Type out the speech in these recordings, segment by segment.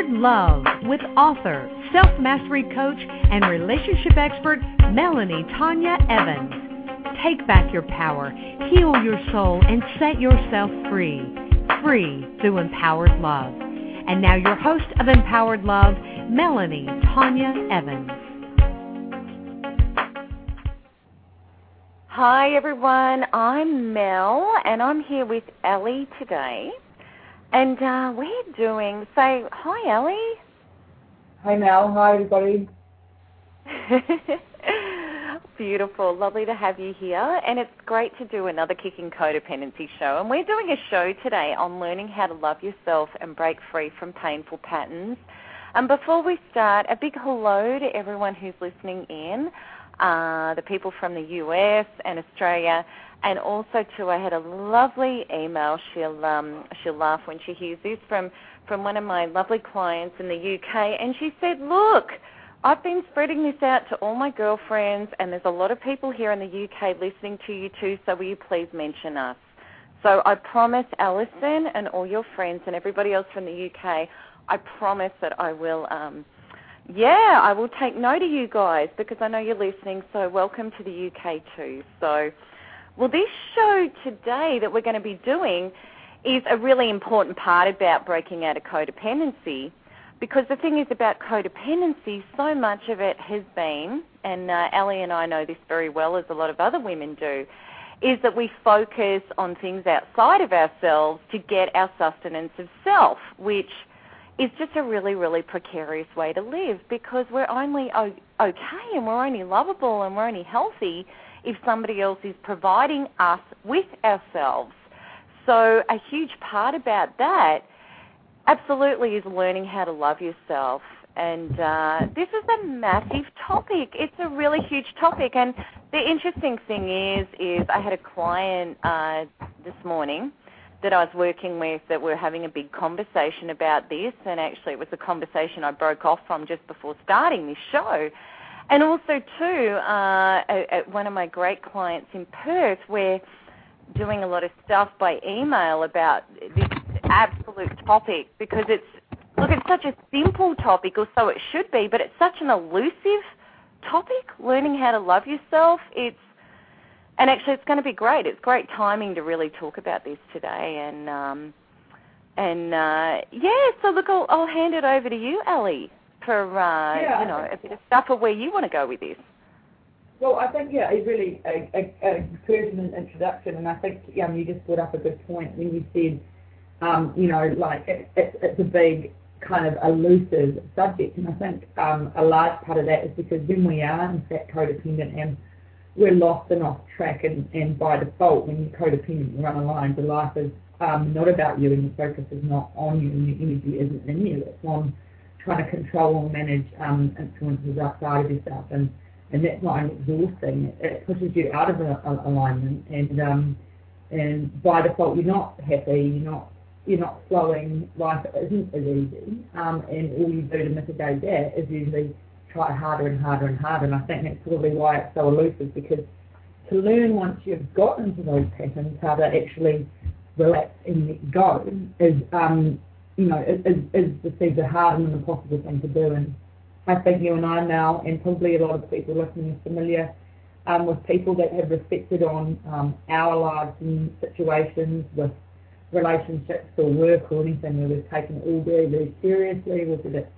Empowered Love with author, self mastery coach, and relationship expert Melanie Tonia Evans. Take back your power, heal your soul, and set yourself free. Free through empowered love. And now, your host of Empowered Love, Melanie Tonia Evans. Hi, everyone. I'm Mel, and I'm here with Ellie today. And uh, we're doing, so hi, Ellie. Hi, Mel. Hi, everybody. Beautiful. Lovely to have you here. And it's great to do another Kicking Codependency show. And we're doing a show today on learning how to love yourself and break free from painful patterns. And before we start, a big hello to everyone who's listening in, uh, the people from the US and Australia, and also too, I had a lovely email. She'll um, she'll laugh when she hears this from from one of my lovely clients in the UK, and she said, "Look, I've been spreading this out to all my girlfriends, and there's a lot of people here in the UK listening to you too. So will you please mention us?" So I promise Alison and all your friends and everybody else from the UK, I promise that I will. Um, yeah, I will take note of you guys because I know you're listening. So welcome to the UK too. So. Well, this show today that we're going to be doing is a really important part about breaking out of codependency because the thing is about codependency, so much of it has been, and uh, Ellie and I know this very well as a lot of other women do, is that we focus on things outside of ourselves to get our sustenance of self, which is just a really, really precarious way to live because we're only okay and we're only lovable and we're only healthy if somebody else is providing us with ourselves. So, a huge part about that absolutely is learning how to love yourself. And uh, this is a massive topic. It's a really huge topic. And the interesting thing is, is I had a client uh, this morning that I was working with that we're having a big conversation about this. And actually, it was a conversation I broke off from just before starting this show. And also, too, uh, at one of my great clients in Perth, we're doing a lot of stuff by email about this absolute topic because it's look, it's such a simple topic, or so it should be, but it's such an elusive topic. Learning how to love yourself. It's and actually, it's going to be great. It's great timing to really talk about this today. And um, and uh, yeah, so look, I'll, I'll hand it over to you, Ellie for uh, yeah. you know a bit of stuff of where you want to go with this. Well, I think yeah, it's really a, a, a pertinent introduction, and I think um, you just brought up a good point when you said, um, you know, like it, it, it's a big kind of elusive subject, and I think um, a large part of that is because when we are in fact codependent and we're lost and off track, and, and by default, when you're codependent, you run a line. The life is um, not about you, and your focus is not on you, and your energy isn't in you. It's on trying to control and manage um, influences outside of yourself, and and that's not only exhausting. It pushes you out of a, a alignment, and um, and by default you're not happy. You're not you're not flowing. Life isn't as easy, um, and all you do to mitigate that is usually try harder and harder and harder. And I think that's probably why it's so elusive because to learn once you've got into those patterns how to actually relax and let go is um, you know, is, is perceived a hard and impossible thing to do. And I think you and I now, and probably a lot of people listening are familiar um, with people that have reflected on um, our lives and situations with relationships or work or anything where we've taken it all very, very seriously, we've let it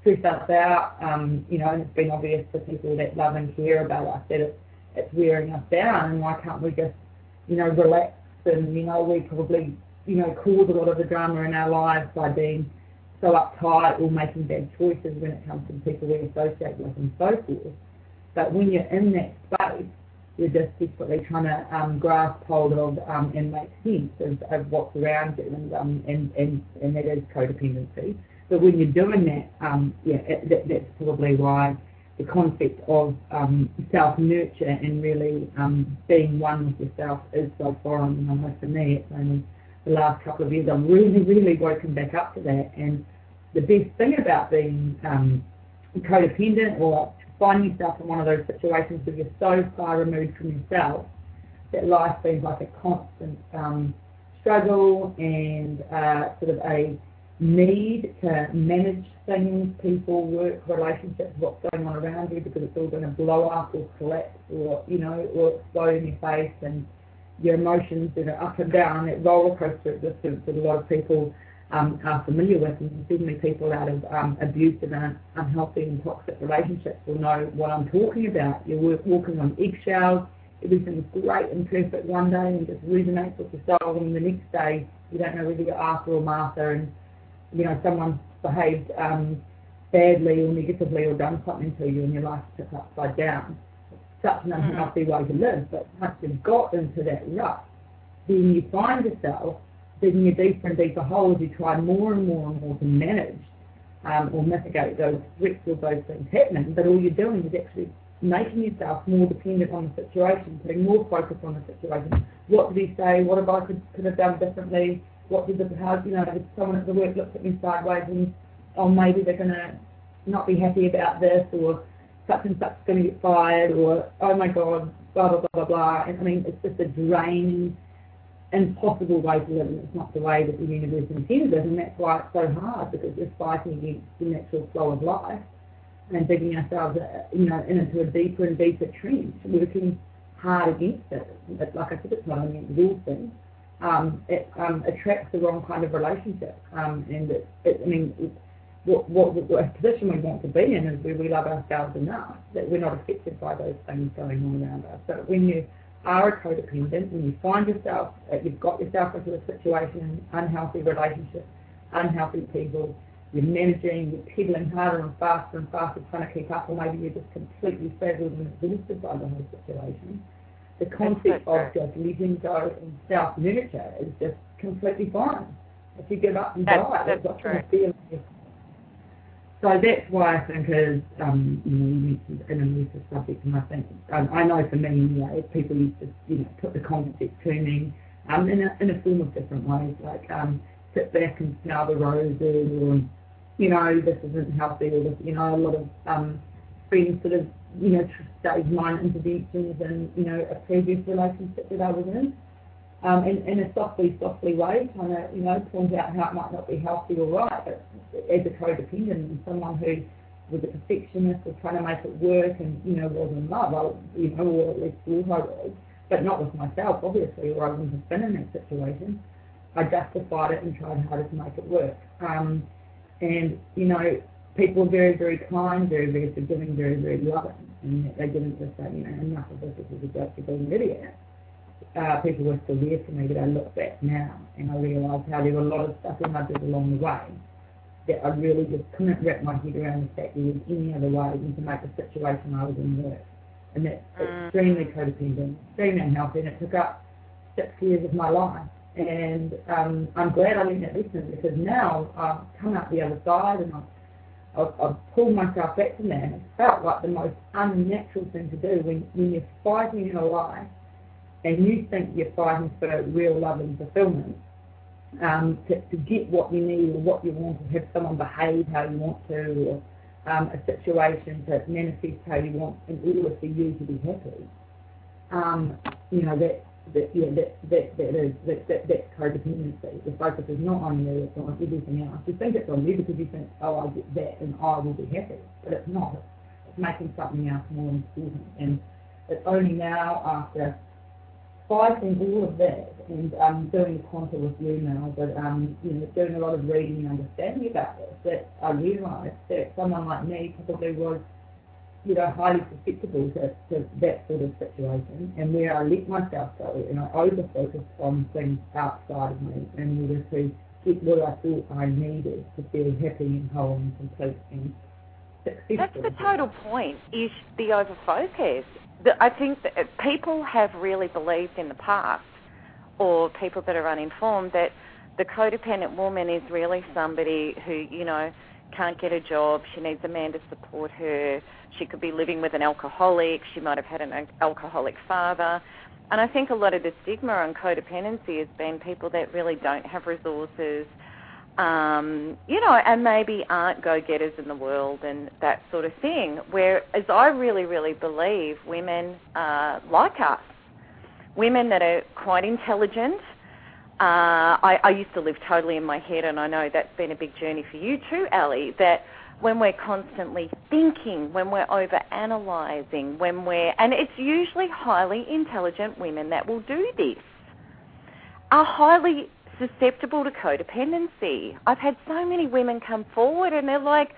stress us out, um, you know, and it's been obvious to people that love and care about us that it's, it's wearing us down and why can't we just, you know, relax and, you know, we probably you know, cause a lot of the drama in our lives by being so uptight or making bad choices when it comes to the people we associate with and so forth. But when you're in that space, you're just desperately trying to um, grasp hold of um, and make sense of, of what's around you, and, um, and, and, and that is codependency. But when you're doing that, um, yeah, it, that, that's probably why the concept of um, self-nurture and really um, being one with yourself is so foreign. And I know for me, it's only the last couple of years I've really, really woken back up to that. And the best thing about being um, codependent or finding yourself in one of those situations where you're so far removed from yourself that life seems like a constant um, struggle and uh, sort of a need to manage things, people, work, relationships, what's going on around you because it's all going to blow up or collapse or, you know, or explode in your face and your emotions that are up and down, that roller coaster existence that a lot of people um, are familiar with and certainly people out of um, abusive and unhealthy and toxic relationships will know what I'm talking about. You're walking on eggshells, everything's great and perfect one day and just resonates with your soul and the next day you don't know whether you're Arthur or Martha and you know, someone behaved um, badly or negatively or done something to you and your life took upside down. Such an unhealthy way to live. But once you've got into that rut, then you find yourself digging a deeper and deeper hole as you try more and more and more to manage um, or mitigate those threats or those things happening. But all you're doing is actually making yourself more dependent on the situation, putting more focus on the situation. What did he say? What have I could, could have done differently? what did the how you know if someone at the work looks at me sideways and oh maybe they're going to not be happy about this or such and such is going to get fired or oh my god blah blah blah blah blah and I mean it's just a draining impossible way to live and it's not the way that the universe intended it and that's why it's so hard because we're fighting against the natural flow of life and digging ourselves you know into a deeper and deeper trench working hard against it. But like I said, it's not only exhausting, um, it um, attracts the wrong kind of relationship. Um, and it, it, I mean, what, what, what position we want to be in is where we love ourselves enough that we're not affected by those things going on around us. So when you are a codependent, when you find yourself, uh, you've got yourself into a situation, unhealthy relationship, unhealthy people, you're managing, you're pedaling harder and faster and faster trying to keep up, or maybe you're just completely frazzled and exhausted by the whole situation the concept of just letting go and self-nurture is just completely fine. If you give up and that's, die, that's it's true. feel. So that's why I think is, um, you know, you mentioned an elusive subject, and I think, um, I know for me, know, people used to, you know, put the concept me um, in, a, in a form of different ways, like um, sit back and smell the roses, or, you know, this isn't healthy, or this, you know, a lot of um, friends sort of you know, stage mine interventions and, you know, a previous relationship that I was in. Um, in, in a softly, softly way, trying to, you know, point out how it might not be healthy or right, but as a codependent and someone who was a perfectionist was trying to make it work and, you know, was in love, I, you know, or at least thought I was, but not with myself, obviously, or I wouldn't have been in that situation. I justified it and tried harder to make it work. Um, and, you know, people were very, very kind, very, very forgiving, very, very loving. And they didn't just say, you know, enough of this, this is a joke, you're being an idiot. Uh, people were still there for me, but I look back now and I realise how there were a lot of stuff that I did along the way that I really just couldn't wrap my head around the fact there was any other way than to make the situation I was in work. And that's mm. extremely codependent, extremely unhealthy, and it took up six years of my life. And um, I'm glad I learned that lesson because now I've come out the other side and I've I've, I've pulled myself back from that and it felt like the most unnatural thing to do when, when you're fighting in a life and you think you're fighting for real love and fulfillment um, to, to get what you need or what you want, to have someone behave how you want to, or um, a situation to manifest how you want in order for you to be happy. Um, you know, that that yeah, that that that is that, that that's codependency. The focus is not on you, it's on everything else. You think it's on you because you think, oh, I get that and I will be happy, but it's not. It's making something else more important, and it's only now after fighting all of that and um, doing quanta with you now, but um, you know, doing a lot of reading and understanding about this, that I realised that someone like me probably was you know, highly susceptible to, to that sort of situation and where I let myself go and I over-focused on things outside of me in order to get what I thought I needed to feel happy and whole and complete and. That's the total point, is the over-focus. I think that uh, people have really believed in the past, or people that are uninformed, that the codependent woman is really somebody who, you know, can't get a job. She needs a man to support her. She could be living with an alcoholic. She might have had an alcoholic father. And I think a lot of the stigma on codependency has been people that really don't have resources, um, you know, and maybe aren't go-getters in the world and that sort of thing. Whereas I really, really believe women uh, like us, women that are quite intelligent. Uh, I, I used to live totally in my head, and I know that's been a big journey for you too, Ali. That when we're constantly thinking, when we're over analysing, when we're, and it's usually highly intelligent women that will do this, are highly susceptible to codependency. I've had so many women come forward and they're like,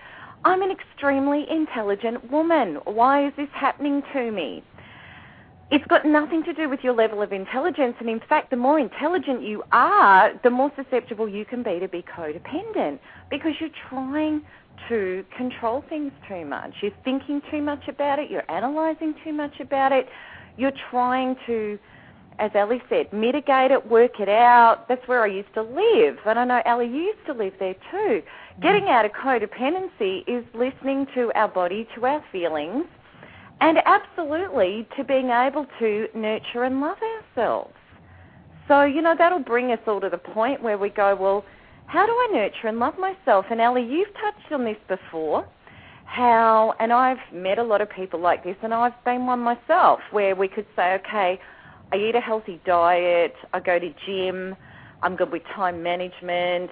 I'm an extremely intelligent woman. Why is this happening to me? It's got nothing to do with your level of intelligence, and in fact, the more intelligent you are, the more susceptible you can be to be codependent because you're trying to control things too much. You're thinking too much about it. You're analysing too much about it. You're trying to, as Ali said, mitigate it, work it out. That's where I used to live. And I know, Ali, you used to live there too. Mm. Getting out of codependency is listening to our body, to our feelings, and absolutely to being able to nurture and love ourselves. So, you know, that'll bring us all to the point where we go, well, how do I nurture and love myself? And Ali, you've touched on this before. How, and I've met a lot of people like this, and I've been one myself, where we could say, okay, I eat a healthy diet, I go to gym, I'm good with time management,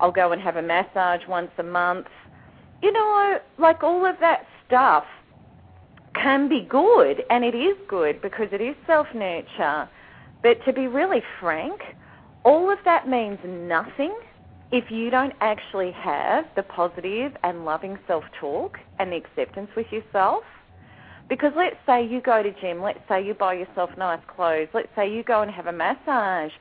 I'll go and have a massage once a month. You know, like all of that stuff can be good, and it is good because it is self nurture. But to be really frank, all of that means nothing if you don't actually have the positive and loving self talk and the acceptance with yourself, because let's say you go to gym, let's say you buy yourself nice clothes, let's say you go and have a massage,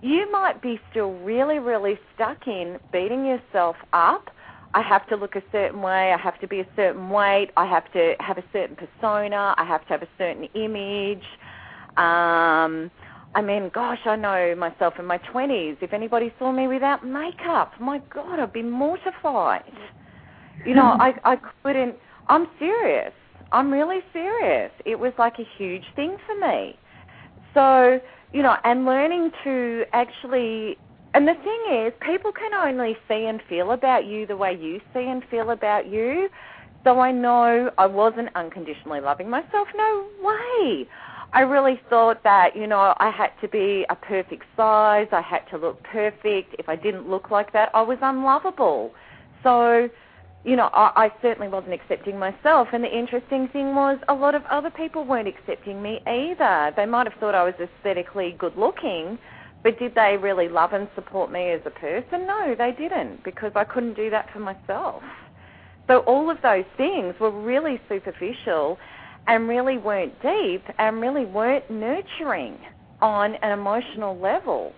you might be still really, really stuck in beating yourself up. I have to look a certain way, I have to be a certain weight, I have to have a certain persona, I have to have a certain image. Um, I mean, gosh, I know myself in my 20s. If anybody saw me without makeup, my God, I'd be mortified. You know, I, I couldn't, I'm serious. I'm really serious. It was like a huge thing for me. So, you know, and learning to actually, and the thing is, people can only see and feel about you the way you see and feel about you. So I know I wasn't unconditionally loving myself. No way. I really thought that, you know, I had to be a perfect size, I had to look perfect. If I didn't look like that, I was unlovable. So, you know, I, I certainly wasn't accepting myself. And the interesting thing was a lot of other people weren't accepting me either. They might have thought I was aesthetically good looking, but did they really love and support me as a person? No, they didn't because I couldn't do that for myself. So all of those things were really superficial and really weren't deep and really weren't nurturing on an emotional level.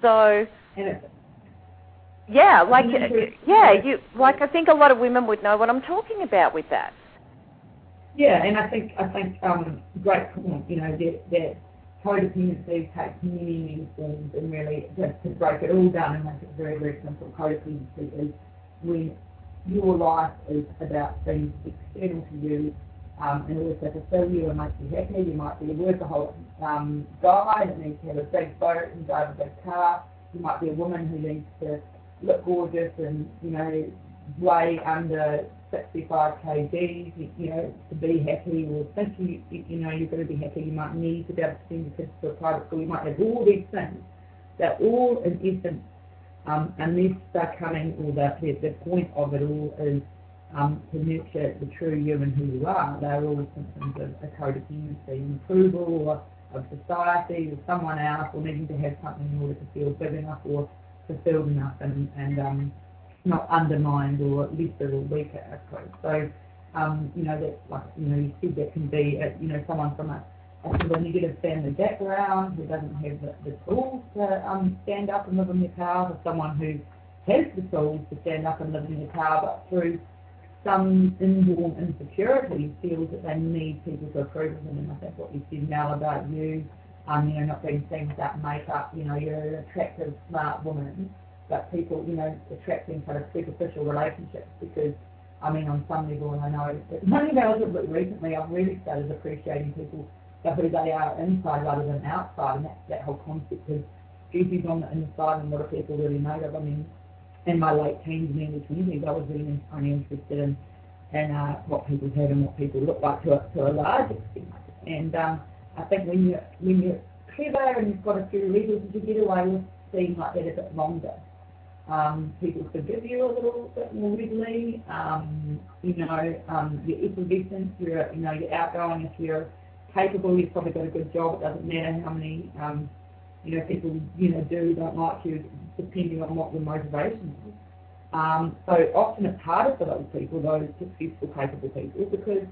So, yeah, like yeah, you like I think a lot of women would know what I'm talking about with that. Yeah, and I think I think um, great point. You know that that codependency takes many many forms, and really just to break it all down and make it very very simple, codependency is when your life is about things external to you um, and also fulfill you and make you happy. You might be a workaholic um, guy that needs to have a big boat and drive a big car. You might be a woman who needs to look gorgeous and, you know, weigh under 65 kg, you, you know, to be happy or think you, you know, you're going to be happy. You might need to be able to send your kids to a private school. You might have all these things that all in essence, um, unless they're coming, or the, the, point of it all is um, to nurture the true you and who you are. They're all symptoms of a codependency, approval or of society or someone else or needing to have something in order to feel big enough or fulfilled enough and, and um, not undermined or lesser or weaker, I suppose. So, um, you know, that like, you know, you said that can be, a, you know, someone from a, a negative family background who doesn't have the, the tools to um, stand up and live in their power, or someone who has the tools to stand up and live in their power, but through some inborn insecurity feels that they need people to approve of them. And I think what you said, Mel, about you um, you know, not being seen without makeup, you know, you're an attractive, smart woman, but people, you know, attracting kind of superficial relationships because, I mean, on some level, and I know that only relatively recently, I've really started appreciating people for who they are inside rather than outside, and that's that whole concept of beauty's on the inside and what are people really made of. I mean, in my late teens and early twenties, I was really only interested in and uh, what people have and what people look like to a, to a large extent. And um, I think when you when you're clever and you've got a few resources, you get away with being like that a bit longer. Um, people forgive you a little bit more readily. Um, you know, um, you're effervescent, you're you know you're outgoing. If you're capable, you've probably got a good job. It doesn't matter how many um, you know people you know do don't like you, depending on what your motivation is. Um, so often it's harder for those people, those successful, capable people, because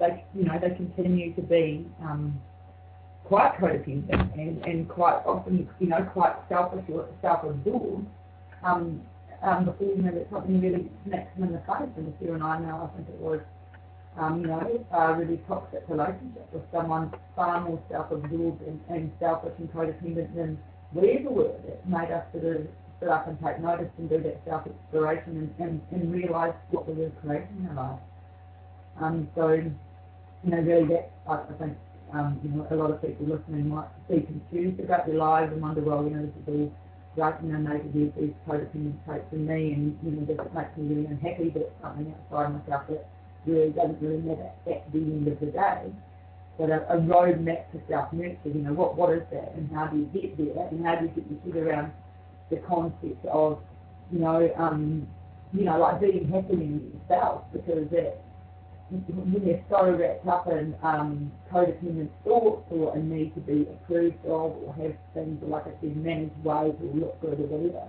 they you know they continue to be um, quite codependent and, and quite often, you know, quite selfish or self-absorbed um, um, before you know that something really smacks them in the face. And if you and I know, I think it was, um, you know, a really toxic relationship with someone far more self-absorbed and, and selfish and codependent than we ever were. That made us sort of sit up and take notice and do that self-exploration and, and, and realise what we were creating in our lives. Um, so, you know, really that, I think, um, you know, a lot of people listening might be confused about their lives and wonder, well, you know, this is all right, you know, maybe there's these codependent traits in me and, you know, does it make me really unhappy that something outside myself that really doesn't really matter at the end of the day. But a, a roadmap to self-nurture, you know, what, what is that and how do you get there and how do you get your head around the concept of, you know, um, you know, like being happy in yourself because that when you're so wrapped up in um, codependent thoughts or a need to be approved of or have things, like I said, managed ways or look good or whatever.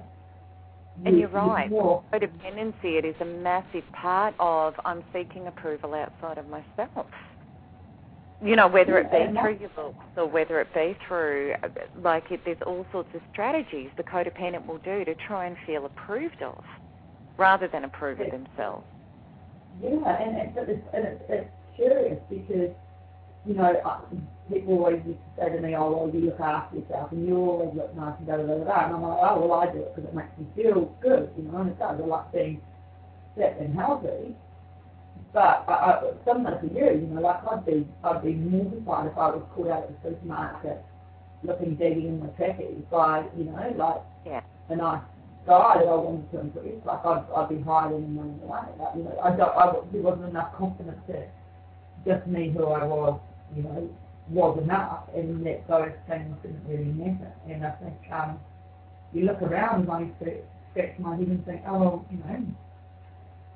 And you're right. Codependency, it is a massive part of I'm seeking approval outside of myself. You know, whether it be through your books or whether it be through, like, it, there's all sorts of strategies the codependent will do to try and feel approved of rather than approve of themselves. Yeah, and it's, it's, and it's, it's curious because, you know, people always used to say to me, oh, well, you look after yourself and you always look nice and da da da da. And I'm like, oh, well, I do it because it makes me feel good, you know, and it does. I like being fit and healthy. But I, I, similar to you, you know, like I'd be, I'd be mortified if I was caught out at the supermarket looking dirty in my trackies by, you know, like yeah. a nice guy that I wanted to impress. Like I'd, I'd be hiding and running away. Like, you know, I don't, I, there wasn't enough confidence that just me who I was, you know, was enough, and that those things didn't really matter. And I think um, you look around and I used to scratch my head and think, oh, you know,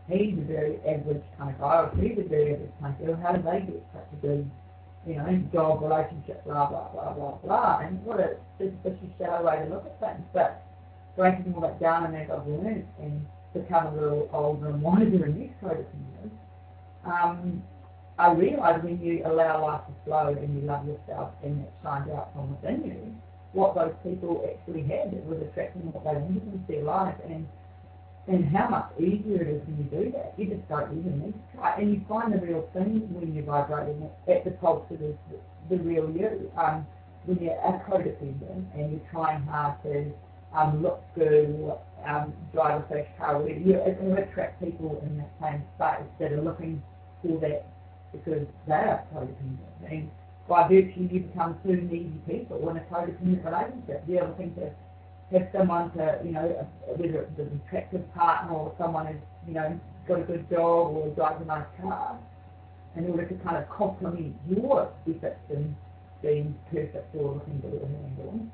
he's a very average kind of guy, or she's a very average kind of girl. How do they get such a good, you know, job, relationship, blah, blah, blah, blah, blah. And what a superficial, shallow way to look at things. But breaking all that down and as I've learned and become a little older and wiser in these sort of things, um, I realise when you allow life to flow and you love yourself and it shines out from within you, what those people actually had that was attracting what they wanted into their life and and how much easier it is when you do that. You just don't even need to try. And you find the real thing when you're vibrating at the pulse of the, the real you. Um, when you're a codependent and you're trying hard to um, look good, um, drive a fresh car, whatever. You, it will attract people in that same space that are looking for that because they are codependent. And by virtue, you become two needy people in a codependent relationship. You're looking to have someone to, you know, whether it's an attractive partner or someone who's, you know, got a good job or drives a nice car, in order to kind of complement your efforts in being perfect or looking good or handle.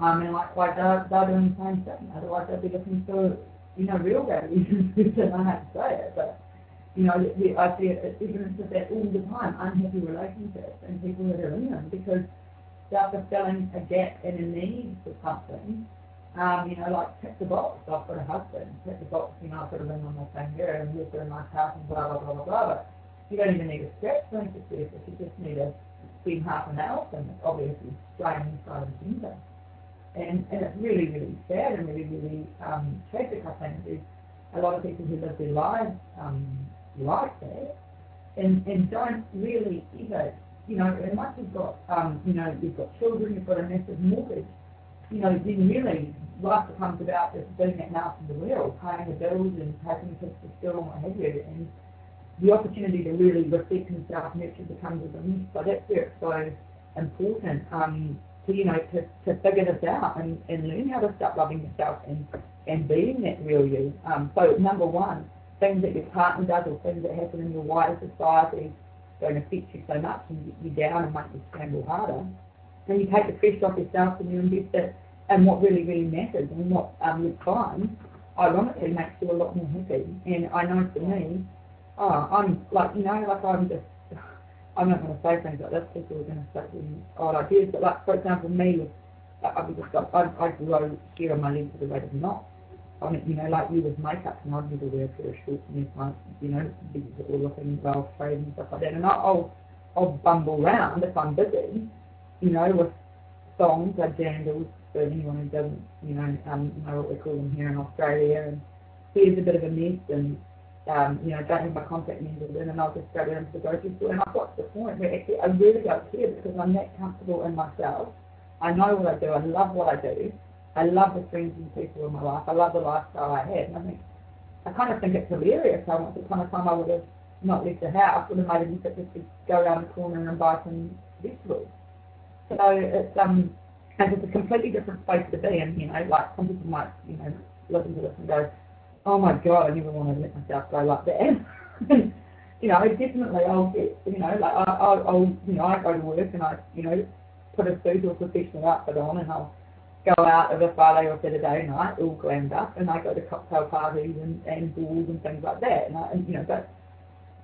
I mean, like, like they're, they're doing the same thing. Otherwise, they'd be looking for, you know, real values. I don't know how to say it, but, you know, I see evidence of that all the time, unhappy relationships and people that are in them because they're fulfilling a gap and a need for something. Um, you know, like tick the box, I've got a husband, tick the box, you know, I've got a ring on my finger and we've got a nice house and blah, blah, blah, blah, blah. But you don't even need a scratch the surface, you just need to spend half an hour and it's obviously spraying inside the finger. And, and it's really, really sad and really, really um, tragic, I think, is a lot of people who live their lives um, like that and, and don't really ever you know, unless you've got, um, you know, you've got children, you've got a massive mortgage, you know, then really life becomes about just being that mouse in the wheel, paying the bills and taking the kids to school and what have you. And the opportunity to really reflect and self-nurture becomes a. So that's where it's so important um, you know, to, to figure this out and, and learn how to start loving yourself and, and being that real you. Um, so number one, things that your partner does or things that happen in your wider society don't affect you so much and get you down and make you scramble harder. And you take the pressure off yourself and you invest it in what really, really matters and what um, you find, ironically, makes you a lot more happy. And I know for me, oh, I'm like, you know, like I'm just, I'm not going to say things like this, people are going to start say odd ideas, but like, for example, me, I was just, I, I grow hair on my legs with a rate of knots. I mean, you know, like you with makeup, and I'd never wear a pair of shorts and my, you know, because are all looking well framed and stuff like that. And I'll, I'll bumble around if I'm busy, you know, with songs, like jandals, for anyone who doesn't, you know, um, know what we call them here in Australia. And here's a bit of a mess, and um, you know, don't have my contact lenses in, and I'll just go down to the grocery store. And I've got the point where actually I really don't care because I'm that comfortable in myself. I know what I do. I love what I do. I love the friends and people in my life. I love the lifestyle I had. And I think I kind of think it's hilarious how once upon a time I would have not left the house, would have made effort just to go around the corner and buy some vegetables. So it's um and it's a completely different place to be in, you know, like some people might, you know, listen to this and go, Oh my god, I never want to let myself go like that you know, definitely I'll get you know, like I I'll, I'll you know, I go to work and I, you know, put a suit or professional outfit on and I'll go out of a Friday or Saturday night all glammed up and I go to cocktail parties and, and balls and things like that. And, I, and you know, but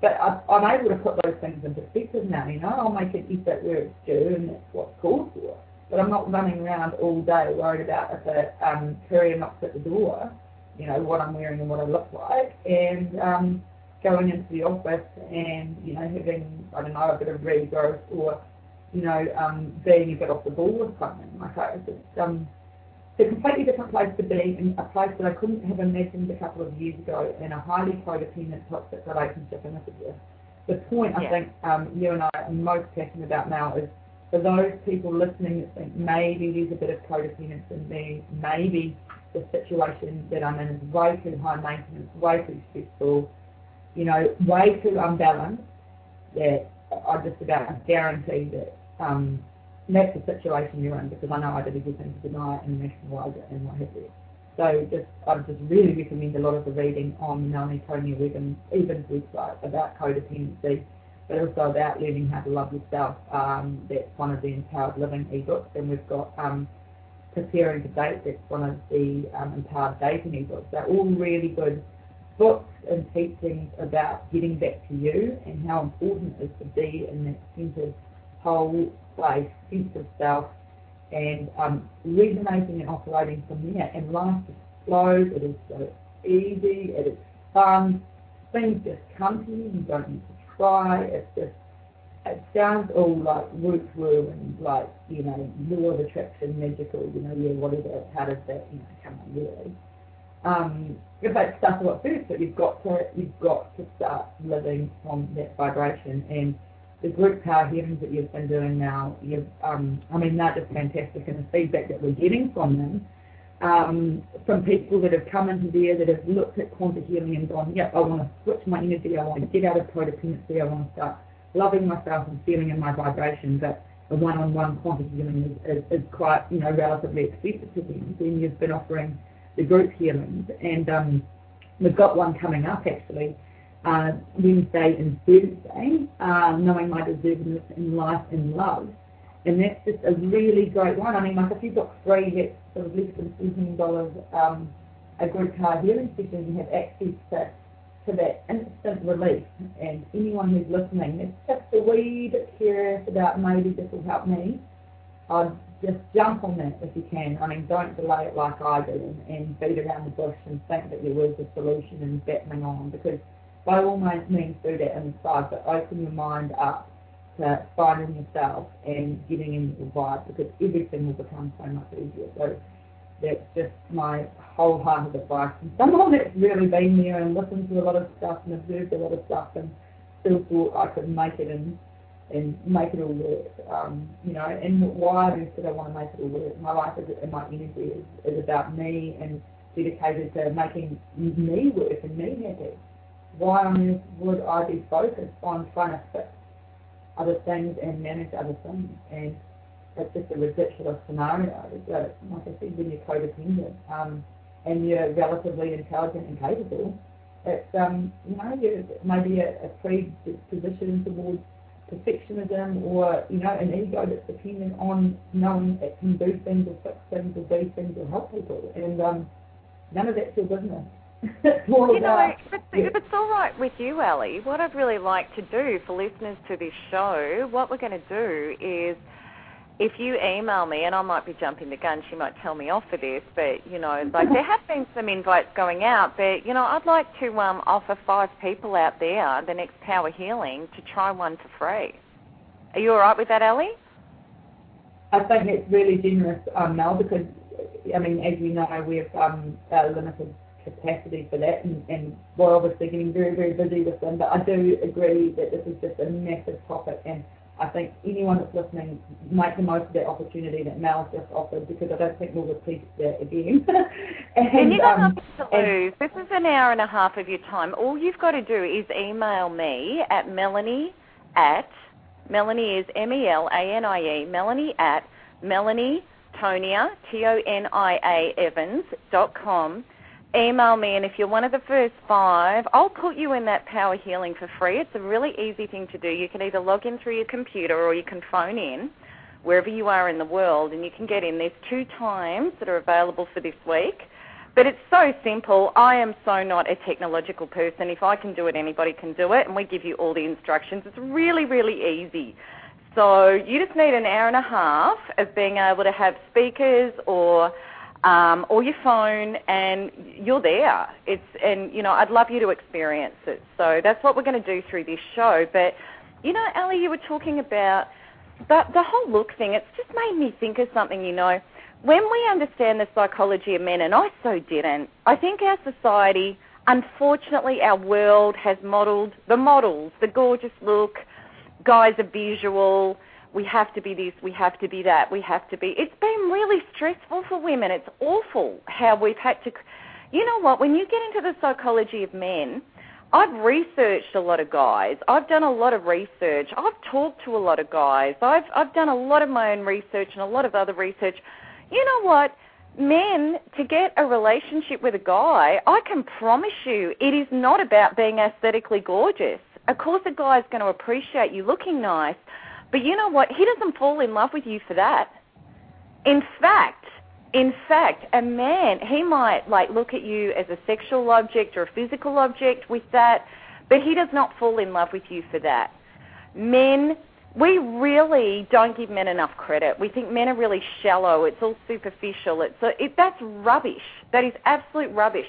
but I, I'm able to put those things in perspective now. You know, I'll make an effort where it's due and that's what's called for. But I'm not running around all day worried about if a um, courier knocks at the door, you know, what I'm wearing and what I look like, and um, going into the office and you know having I don't know a bit of regrowth or you know, um, being a bit off the ball with something. Like I, it's, um, it's a completely different place to be, in a place that I couldn't have imagined a couple of years ago in a highly codependent toxic relationship. And this is the, the point yeah. I think um, you and I are most passionate about now is for those people listening that think maybe there's a bit of codependence in me, maybe the situation that I'm in is way too high maintenance, way too stressful, you know, way too unbalanced, that I just about guarantee that um, that's the situation you're in because I know I did everything to deny it and nationalise it and what have you. So just I just really recommend a lot of the reading on Melanie Tonia Evans, Evans' website about codependency, but also about learning how to love yourself. Um, that's one of the Empowered Living ebooks, and we've got um, Preparing to Date, that's one of the um, Empowered Dating ebooks. They're all really good books and teachings about getting back to you and how important it is to be in that centered whole place, sense of self, and um, resonating and operating from there. And life just flows. It is so easy. It is fun. Things just come to you. You don't need to try. It's just it sounds all like root woo and like you know law of attraction, magical. You know, yeah, whatever. How does that you know come on really? Um, but stuff a lot first, but you've got to you've got to start living from that vibration and the group power healings that you've been doing now, you've, um, I mean, they're just fantastic, and the feedback that we're getting from them, from people that have come into there that have looked at quantum healing and gone, yep, I want to switch my energy, I want to get out of codependency, I want to start loving myself and feeling in my vibration, but the one-on-one quantum healing is, is, is quite, you know, relatively expensive to them. Then you've been offering the group healings, and um, we've got one coming up actually uh, Wednesday and Thursday, uh, knowing my deservedness in life and love. And that's just a really great one. I mean, like if you've got free, that's sort of less than seventeen dollars um, a good car healing session, you have access to to that instant relief. And anyone who's listening that's just a wee bit curious about maybe this will help me, I'd just jump on that if you can. I mean, don't delay it like I did and, and beat around the bush and think that there was a solution and battling on because by all means do that inside, but open your mind up to finding yourself and getting into the vibe because everything will become so much easier. So that's just my wholehearted advice from someone that's really been there and listened to a lot of stuff and observed a lot of stuff and still thought I could make it in and make it all work. Um, you know, and why on I want to make it all work? My life is, and my energy is, is about me and dedicated to making me work and me happy. Why on earth would I be focused on trying to fix other things and manage other things? And it's just a ridiculous scenario. But like I said, when you're codependent um, and you're relatively intelligent and capable, it's um, you know, you're maybe a, a predisposition towards perfectionism or, you know, an ego that's dependent on knowing it can do things or fix things or do things or help people. And um, none of that's your business. you know, if it's, if it's all right with you, Ali, what I'd really like to do for listeners to this show, what we're going to do is – if you email me, and I might be jumping the gun, she might tell me off for this, but you know, like there have been some invites going out, but you know, I'd like to um, offer five people out there the next Power Healing to try one for free. Are you all right with that, Ali? I think it's really generous, um, Mel, because I mean, as you know, we have um, a limited capacity for that, and, and we're obviously getting very, very busy with them. But I do agree that this is just a massive topic, and I think anyone that's listening make the most of that opportunity that Mel's just offered because I don't think we'll repeat that again. and, and you got um, nothing to lose. This is an hour and a half of your time. All you've got to do is email me at Melanie at Melanie is M E L A N I E Melanie at Melanie Tonia T O N I A Evans dot com email me, and if you're one of the first five, I'll put you in that power healing for free. It's a really easy thing to do. You can either log in through your computer or you can phone in wherever you are in the world, and you can get in. There's two times that are available for this week. But it's so simple. I am so not a technological person. If I can do it, anybody can do it, and we give you all the instructions. It's really, really easy. So you just need an hour and a half of being able to have speakers or um, or your phone, and you're there. It's and you know I'd love you to experience it. So that's what we're going to do through this show. But you know, Ali, you were talking about the the whole look thing. It's just made me think of something. You know, when we understand the psychology of men, and I so didn't. I think our society, unfortunately, our world has modelled the models, the gorgeous look. Guys are visual we have to be this, we have to be that, we have to be. It's been really stressful for women. It's awful how we've had to. You know what? When you get into the psychology of men, I've researched a lot of guys. I've done a lot of research. I've talked to a lot of guys. I've I've done a lot of my own research and a lot of other research. You know what? Men, to get a relationship with a guy, I can promise you it is not about being aesthetically gorgeous. Of course, a guy is going to appreciate you looking nice, but you know what? He doesn't fall in love with you for that. In fact, in fact, a man, he might like look at you as a sexual object or a physical object with that, but he does not fall in love with you for that. Men, we really don't give men enough credit. We think men are really shallow. It's all superficial. It's a, it, that's rubbish. That is absolute rubbish.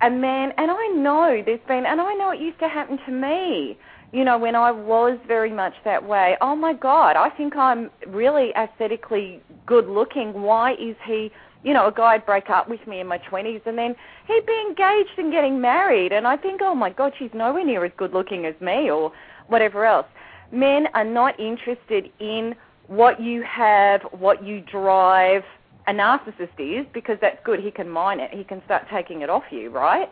A man, and I know there's been, and I know it used to happen to me you know, when I was very much that way, oh my God, I think I'm really aesthetically good looking. Why is he, you know, a guy would break up with me in my 20s and then he'd be engaged and getting married. And I think, oh my God, she's nowhere near as good looking as me or whatever else. Men are not interested in what you have, what you drive. A narcissist is because that's good. He can mine it. He can start taking it off you, right?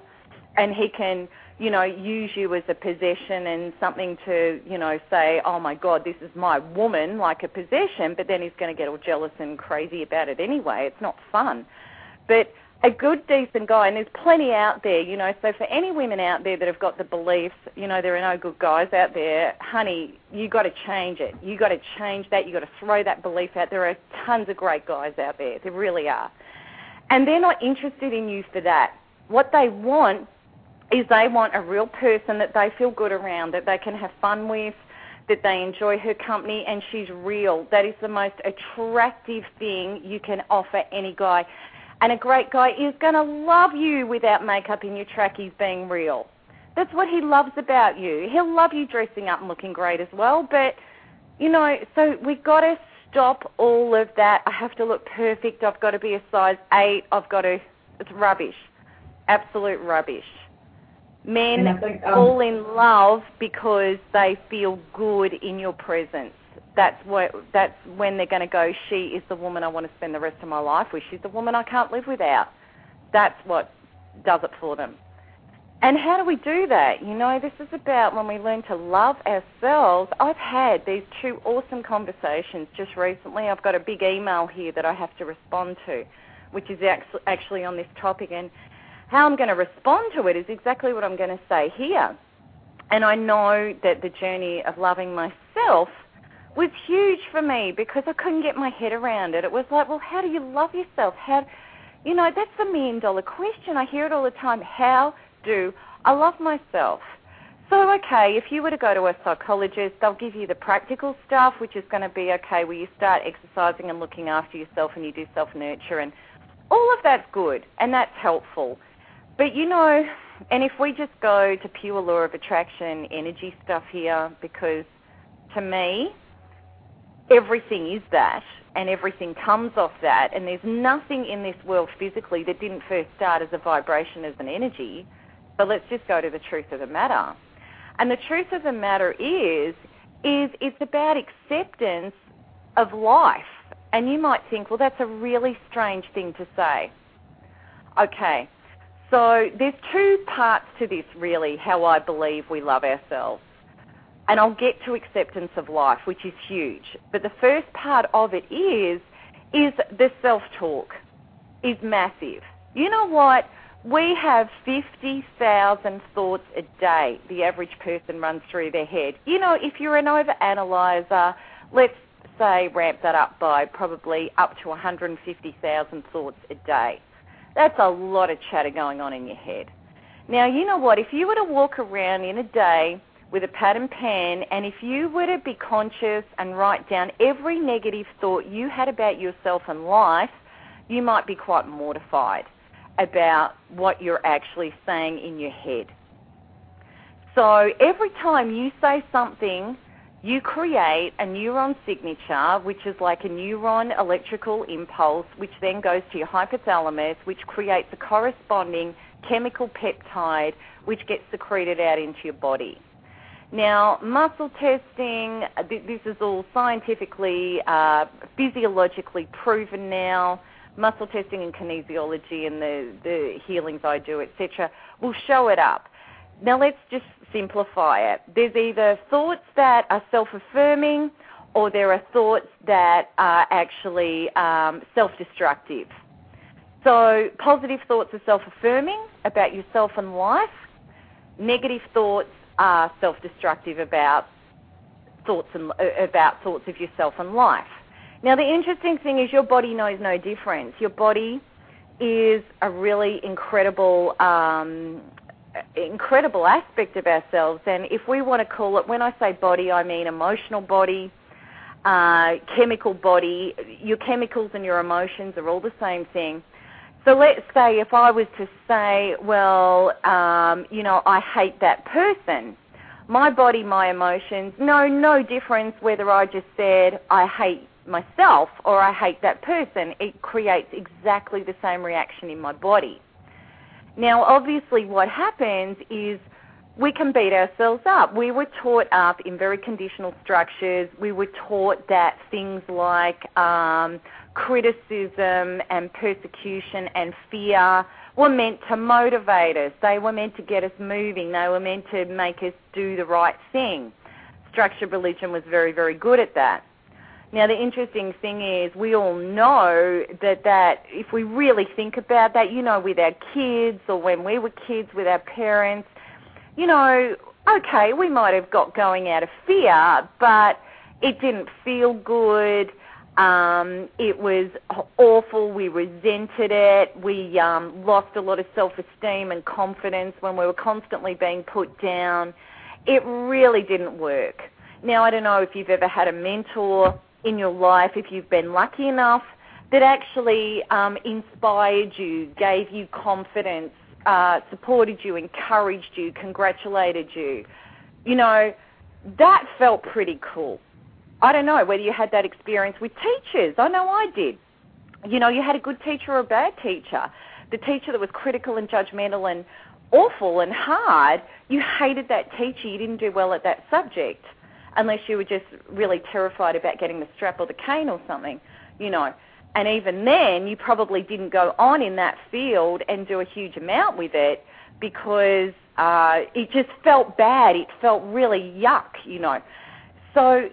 And he can you know, use you as a possession and something to, you know, say, oh my God, this is my woman, like a possession, but then he's going to get all jealous and crazy about it anyway. It's not fun. But a good, decent guy, and there's plenty out there, you know, so for any women out there that have got the beliefs, you know, there are no good guys out there, honey, you got to change it. You got to change that. You got to throw that belief out. There are tons of great guys out there. There really are. And they're not interested in you for that. What they want is they want a real person that they feel good around, that they can have fun with, that they enjoy her company, and she's real. That is the most attractive thing you can offer any guy. And a great guy is going to love you without makeup in your trackies being real. That's what he loves about you. He'll love you dressing up and looking great as well, but, you know, so we've got to stop all of that. I have to look perfect. I've got to be a size 8. I've got to, it's rubbish. Absolute rubbish Men think, um, fall in love because they feel good in your presence. That's what. That's when they're going to go. She is the woman I want to spend the rest of my life with. She's the woman I can't live without. That's what does it for them. And how do we do that? You know, this is about when we learn to love ourselves. I've had these two awesome conversations just recently. I've got a big email here that I have to respond to, which is actually on this topic. And how I'm going to respond to it is exactly what I'm going to say here. And I know that the journey of loving myself was huge for me because I couldn't get my head around it. It was like, well, how do you love yourself? How, you know, that's the million dollar question. I hear it all the time. How do I love myself? So, okay, if you were to go to a psychologist, they'll give you the practical stuff, which is going to be okay, where you start exercising and looking after yourself and you do self nurture, and all of that's good and that's helpful. But you know, and if we just go to pure law of attraction energy stuff here, because to me, everything is that and everything comes off that, and there's nothing in this world physically that didn't first start as a vibration, as an energy. But let's just go to the truth of the matter. And the truth of the matter is, is it's about acceptance of life. And you might think, well, that's a really strange thing to say. Okay, so there's two parts to this, really, how I believe we love ourselves. And I'll get to acceptance of life, which is huge. But the first part of it is, is the self-talk is massive. You know what? We have 50,000 thoughts a day the average person runs through their head. You know, if you're an overanalyzer, let's say ramp that up by probably up to 150,000 thoughts a day. That's a lot of chatter going on in your head. Now, you know what? If you were to walk around in a day with a pad and pen, and if you were to be conscious and write down every negative thought you had about yourself and life, you might be quite mortified about what you're actually saying in your head. So every time you say something you create a neuron signature, which is like a neuron electrical impulse, which then goes to your hypothalamus, which creates a corresponding chemical peptide, which gets secreted out into your body. Now, muscle testing, uh, this is all scientifically, uh, physiologically proven now. Muscle testing and kinesiology and the, the healings I do, etc., will show it up. Now let's just simplify it. There's either thoughts that are self-affirming or there are thoughts that are actually um, self-destructive. So positive thoughts are self-affirming about yourself and life. Negative thoughts are self-destructive about thoughts and uh, about thoughts of yourself and life. Now the interesting thing is your body knows no difference. Your body is a really incredible um, incredible aspect of ourselves. And if we want to call it, when I say body, I mean emotional body, uh, chemical body. Your chemicals and your emotions are all the same thing. So let's say if I was to say, well, um, you know, I hate that person. My body, my emotions, no, no difference whether I just said I hate myself or I hate that person. It creates exactly the same reaction in my body. Now, obviously, what happens is we can beat ourselves up. We were taught up in very conditional structures. We were taught that things like um, criticism and persecution and fear were meant to motivate us. They were meant to get us moving. They were meant to make us do the right thing. Structured religion was very, very good at that. Now, the interesting thing is, we all know that that if we really think about that, you know, with our kids or when we were kids with our parents, you know, okay, we might have got going out of fear, but it didn't feel good. Um, it was awful. We resented it. We um, lost a lot of self-esteem and confidence when we were constantly being put down. It really didn't work. Now, I don't know if you've ever had a mentor in your life, if you've been lucky enough, that actually um, inspired you, gave you confidence, uh, supported you, encouraged you, congratulated you. You know, that felt pretty cool. I don't know whether you had that experience with teachers. I know I did. You know, you had a good teacher or a bad teacher. The teacher that was critical and judgmental and awful and hard, you hated that teacher, you didn't do well at that subject, unless you were just really terrified about getting the strap or the cane or something, you know. And even then, you probably didn't go on in that field and do a huge amount with it because uh, it just felt bad. It felt really yuck, you know. So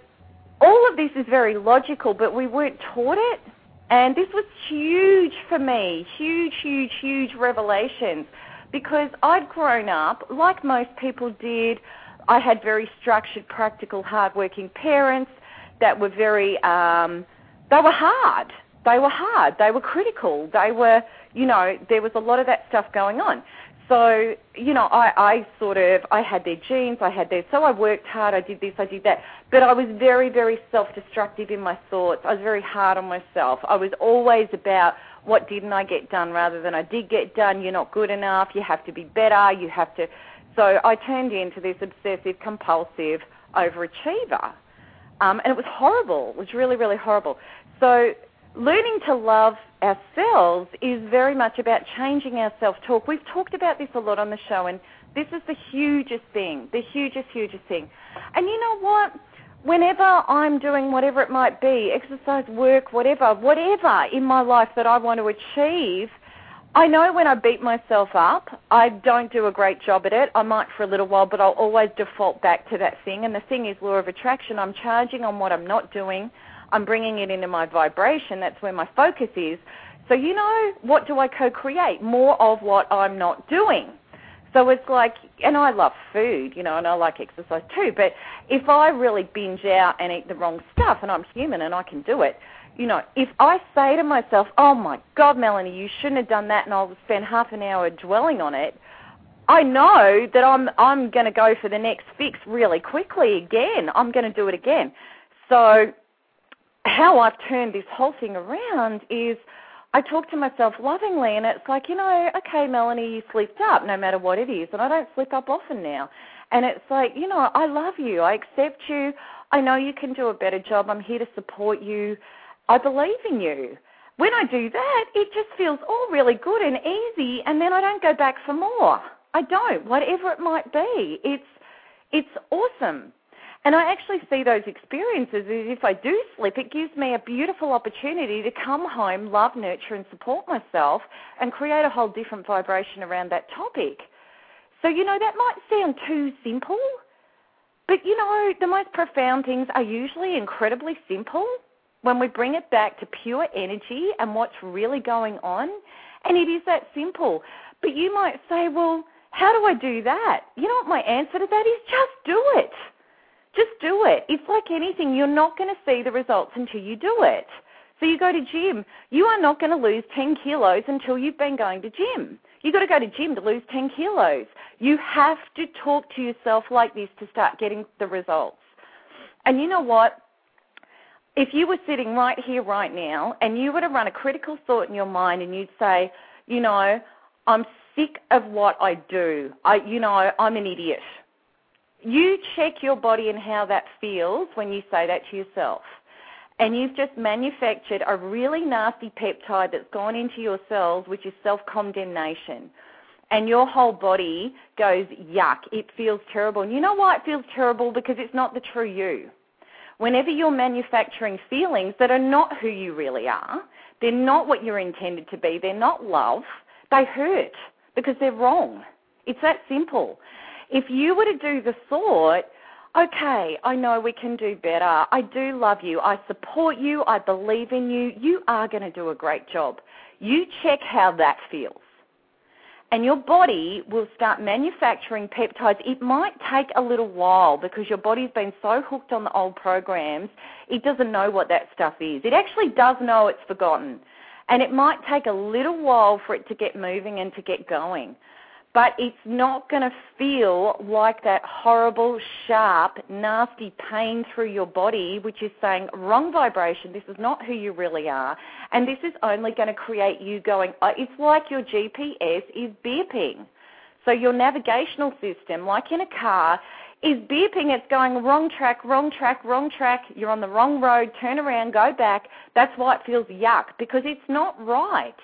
all of this is very logical, but we weren't taught it. And this was huge for me, huge, huge, huge revelations because I'd grown up, like most people did, I had very structured, practical, hardworking parents that were very, um, they were hard. They were hard. They were critical. They were, you know, there was a lot of that stuff going on. So, you know, I, I sort of, I had their genes, I had their, so I worked hard, I did this, I did that. But I was very, very self-destructive in my thoughts. I was very hard on myself. I was always about what didn't I get done rather than I did get done, you're not good enough, you have to be better, you have to. So I turned into this obsessive, compulsive overachiever. Um, and it was horrible. It was really, really horrible. So learning to love ourselves is very much about changing our self-talk. We've talked about this a lot on the show, and this is the hugest thing, the hugest, hugest thing. And you know what? Whenever I'm doing whatever it might be, exercise, work, whatever, whatever in my life that I want to achieve, I know when I beat myself up, I don't do a great job at it. I might for a little while, but I'll always default back to that thing. And the thing is law of attraction. I'm charging on what I'm not doing. I'm bringing it into my vibration. That's where my focus is. So, you know, what do I co create? More of what I'm not doing. So it's like, and I love food, you know, and I like exercise too, but if I really binge out and eat the wrong stuff, and I'm human and I can do it, you know, if I say to myself, oh my God, Melanie, you shouldn't have done that, and I'll spend half an hour dwelling on it, I know that I'm I'm going to go for the next fix really quickly again. I'm going to do it again. So how I've turned this whole thing around is I talk to myself lovingly, and it's like, you know, okay, Melanie, you slipped up no matter what it is, and I don't slip up often now. And it's like, you know, I love you. I accept you. I know you can do a better job. I'm here to support you. I believe in you. When I do that, it just feels all really good and easy, and then I don't go back for more. I don't, whatever it might be. It's it's awesome. And I actually see those experiences as if I do slip, it gives me a beautiful opportunity to come home, love, nurture, and support myself and create a whole different vibration around that topic. So, you know, that might sound too simple, but, you know, the most profound things are usually incredibly simple when we bring it back to pure energy and what's really going on. And it is that simple. But you might say, well, how do I do that? You know what my answer to that is? Just do it. Just do it. It's like anything. You're not going to see the results until you do it. So you go to gym. You are not going to lose 10 kilos until you've been going to gym. You've got to go to gym to lose 10 kilos. You have to talk to yourself like this to start getting the results. And you know what? If you were sitting right here, right now, and you were to run a critical thought in your mind and you'd say, you know, I'm sick of what I do. I, you know, I'm an idiot you check your body and how that feels when you say that to yourself. And you've just manufactured a really nasty peptide that's gone into your cells, which is self condemnation. And your whole body goes, yuck, it feels terrible. And you know why it feels terrible? Because it's not the true you. Whenever you're manufacturing feelings that are not who you really are, they're not what you're intended to be, they're not love, they hurt because they're wrong. It's that simple. If you were to do the thought, okay, I know we can do better. I do love you. I support you. I believe in you. You are going to do a great job. You check how that feels. And your body will start manufacturing peptides. It might take a little while because your body's been so hooked on the old programs, it doesn't know what that stuff is. It actually does know it's forgotten. And it might take a little while for it to get moving and to get going but it's not going to feel like that horrible, sharp, nasty pain through your body, which is saying wrong vibration. This is not who you really are. And this is only going to create you going, uh, it's like your GPS is beeping. So your navigational system, like in a car, is beeping. It's going wrong track, wrong track, wrong track. You're on the wrong road. Turn around, go back. That's why it feels yuck because it's not right.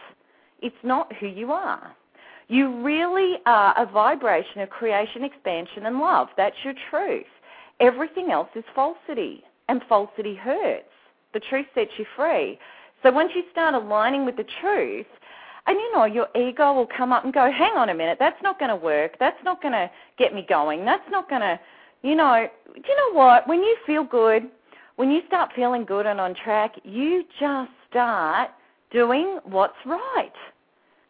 It's not who you are. You really are a vibration of creation, expansion, and love. That's your truth. Everything else is falsity, and falsity hurts. The truth sets you free. So once you start aligning with the truth, and you know, your ego will come up and go, hang on a minute, that's not going to work. That's not going to get me going. That's not going to, you know, do you know what? When you feel good, when you start feeling good and on track, you just start doing what's right.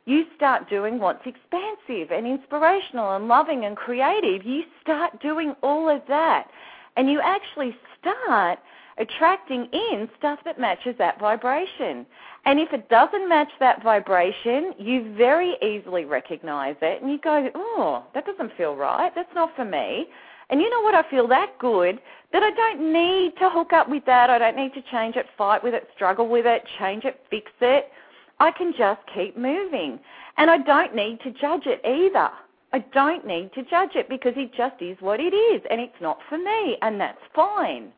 You start doing what's expansive and inspirational and loving and creative. You start doing all of that. And you actually start attracting in stuff that matches that vibration. And if it doesn't match that vibration, you very easily recognize it and you go, oh, that doesn't feel right. That's not for me. And you know what? I feel that good that I don't need to hook up with that. I don't need to change it, fight with it, struggle with it, change it, fix it. I can just keep moving. And I don't need to judge it either. I don't need to judge it because it just is what it is and it's not for me and that's fine.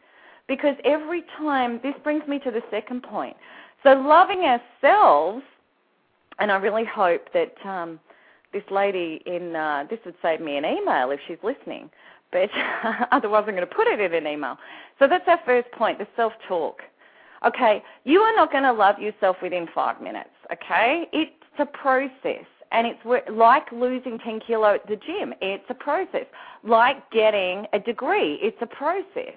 Because every time, this brings me to the second point. So loving ourselves, and I really hope that um, this lady in, uh, this would save me an email if she's listening, but otherwise I'm going to put it in an email. So that's our first point, the self-talk. Okay, you are not going to love yourself within five minutes, okay? It's a process. And it's like losing 10 kilo at the gym. It's a process. Like getting a degree. It's a process.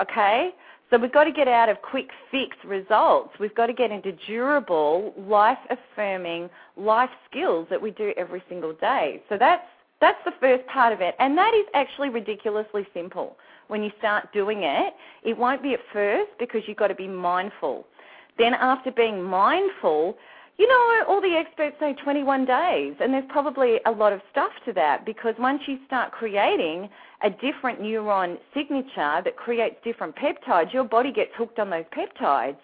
Okay? So we've got to get out of quick fix results. We've got to get into durable, life affirming life skills that we do every single day. So that's that's the first part of it. And that is actually ridiculously simple. When you start doing it, it won't be at first because you've got to be mindful. Then after being mindful, you know, all the experts say 21 days, and there's probably a lot of stuff to that because once you start creating a different neuron signature that creates different peptides, your body gets hooked on those peptides.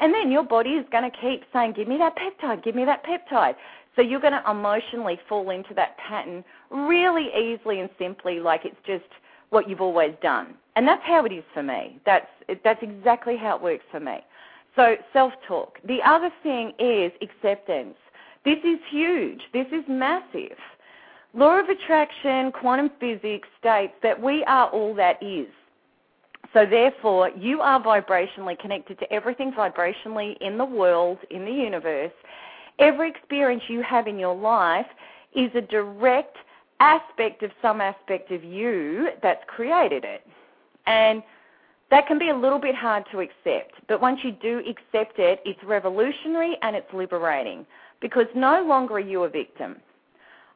And then your body is going to keep saying, Give me that peptide, give me that peptide. So you're going to emotionally fall into that pattern really easily and simply, like it's just what you've always done. And that's how it is for me. That's, that's exactly how it works for me. So self-talk. The other thing is acceptance. This is huge. This is massive. Law of attraction, quantum physics states that we are all that is. So therefore, you are vibrationally connected to everything vibrationally in the world, in the universe. Every experience you have in your life is a direct aspect of some aspect of you that's created it. And that can be a little bit hard to accept, but once you do accept it, it's revolutionary and it's liberating because no longer are you a victim.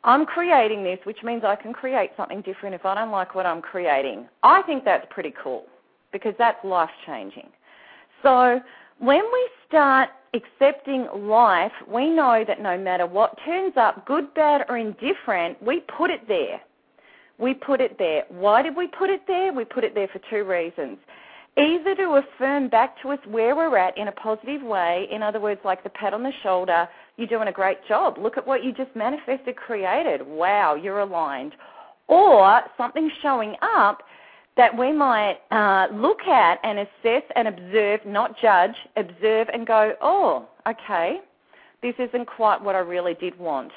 I'm creating this, which means I can create something different if I don't like what I'm creating. I think that's pretty cool because that's life changing. So when we start accepting life, we know that no matter what turns up, good, bad, or indifferent, we put it there. We put it there. Why did we put it there? We put it there for two reasons either to affirm back to us where we're at in a positive way, in other words, like the pat on the shoulder, you're doing a great job. Look at what you just manifested, created. Wow, you're aligned. Or something showing up that we might uh, look at and assess and observe, not judge, observe and go, oh, okay, this isn't quite what I really did want.